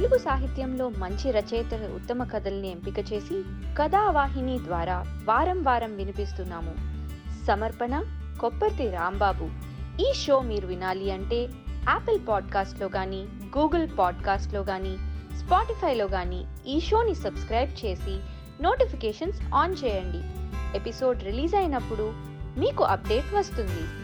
తెలుగు సాహిత్యంలో మంచి రచయితల ఉత్తమ కథల్ని ఎంపిక చేసి కథావాహిని ద్వారా వారం వారం వినిపిస్తున్నాము. సమర్పణ కొప్పర్తి రాంబాబు. ఈ షో మీరు వినాలి అంటే యాపిల్ పాడ్కాస్ట్లో కానీ గూగుల్ పాడ్కాస్ట్లో కానీ స్పాటిఫైలో కానీ ఈ షోని సబ్స్క్రైబ్ చేసి నోటిఫికేషన్స్ ఆన్ చేయండి. ఎపిసోడ్ రిలీజ్ అయినప్పుడు మీకు అప్డేట్ వస్తుంది.